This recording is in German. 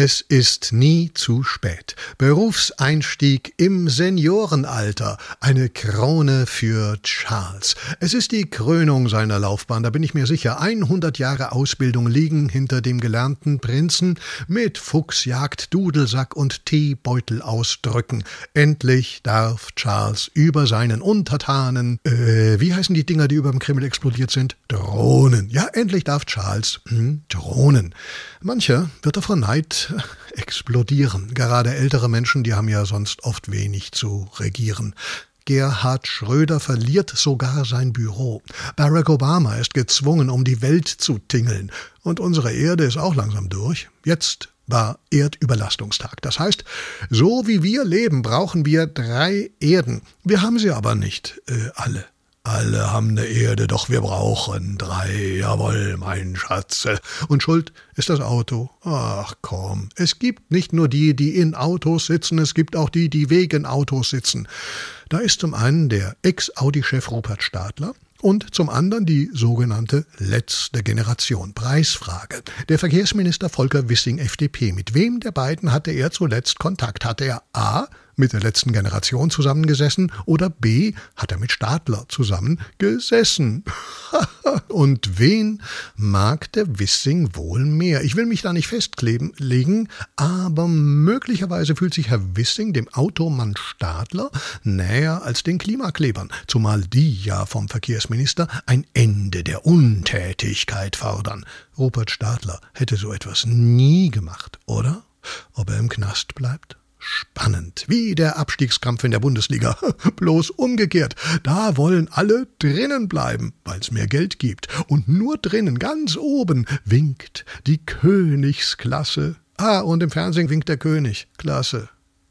Es ist nie zu spät. Berufseinstieg im Seniorenalter. Eine Krone für Charles. Es ist die Krönung seiner Laufbahn, da bin ich mir sicher. 100 Jahre Ausbildung liegen hinter dem gelernten Prinzen mit Fuchsjagd, Dudelsack und Teebeutel ausdrücken. Endlich darf Charles über seinen Untertanen, äh, wie heißen die Dinger, die über dem Kreml explodiert sind? Drohnen. Ja, endlich darf Charles hm, drohnen. Mancher wird er vor Explodieren. Gerade ältere Menschen, die haben ja sonst oft wenig zu regieren. Gerhard Schröder verliert sogar sein Büro. Barack Obama ist gezwungen, um die Welt zu tingeln. Und unsere Erde ist auch langsam durch. Jetzt war Erdüberlastungstag. Das heißt, so wie wir leben, brauchen wir drei Erden. Wir haben sie aber nicht äh, alle. Alle haben ne Erde, doch wir brauchen drei. Jawohl, mein Schatze. Und schuld ist das Auto. Ach komm, es gibt nicht nur die, die in Autos sitzen, es gibt auch die, die wegen Autos sitzen. Da ist zum einen der Ex-Audi-Chef Rupert Stadler, und zum anderen die sogenannte letzte Generation. Preisfrage. Der Verkehrsminister Volker Wissing, FDP. Mit wem der beiden hatte er zuletzt Kontakt? Hatte er A mit der letzten Generation zusammengesessen oder B hat er mit Stadler zusammengesessen. Und wen mag der Wissing wohl mehr? Ich will mich da nicht festlegen, aber möglicherweise fühlt sich Herr Wissing dem Automann Stadler näher als den Klimaklebern, zumal die ja vom Verkehrsminister ein Ende der Untätigkeit fordern. Rupert Stadler hätte so etwas nie gemacht, oder? Ob er im Knast bleibt? Spannend, wie der Abstiegskampf in der Bundesliga. Bloß umgekehrt. Da wollen alle drinnen bleiben, weil's mehr Geld gibt. Und nur drinnen, ganz oben, winkt die Königsklasse. Ah, und im Fernsehen winkt der König. Klasse.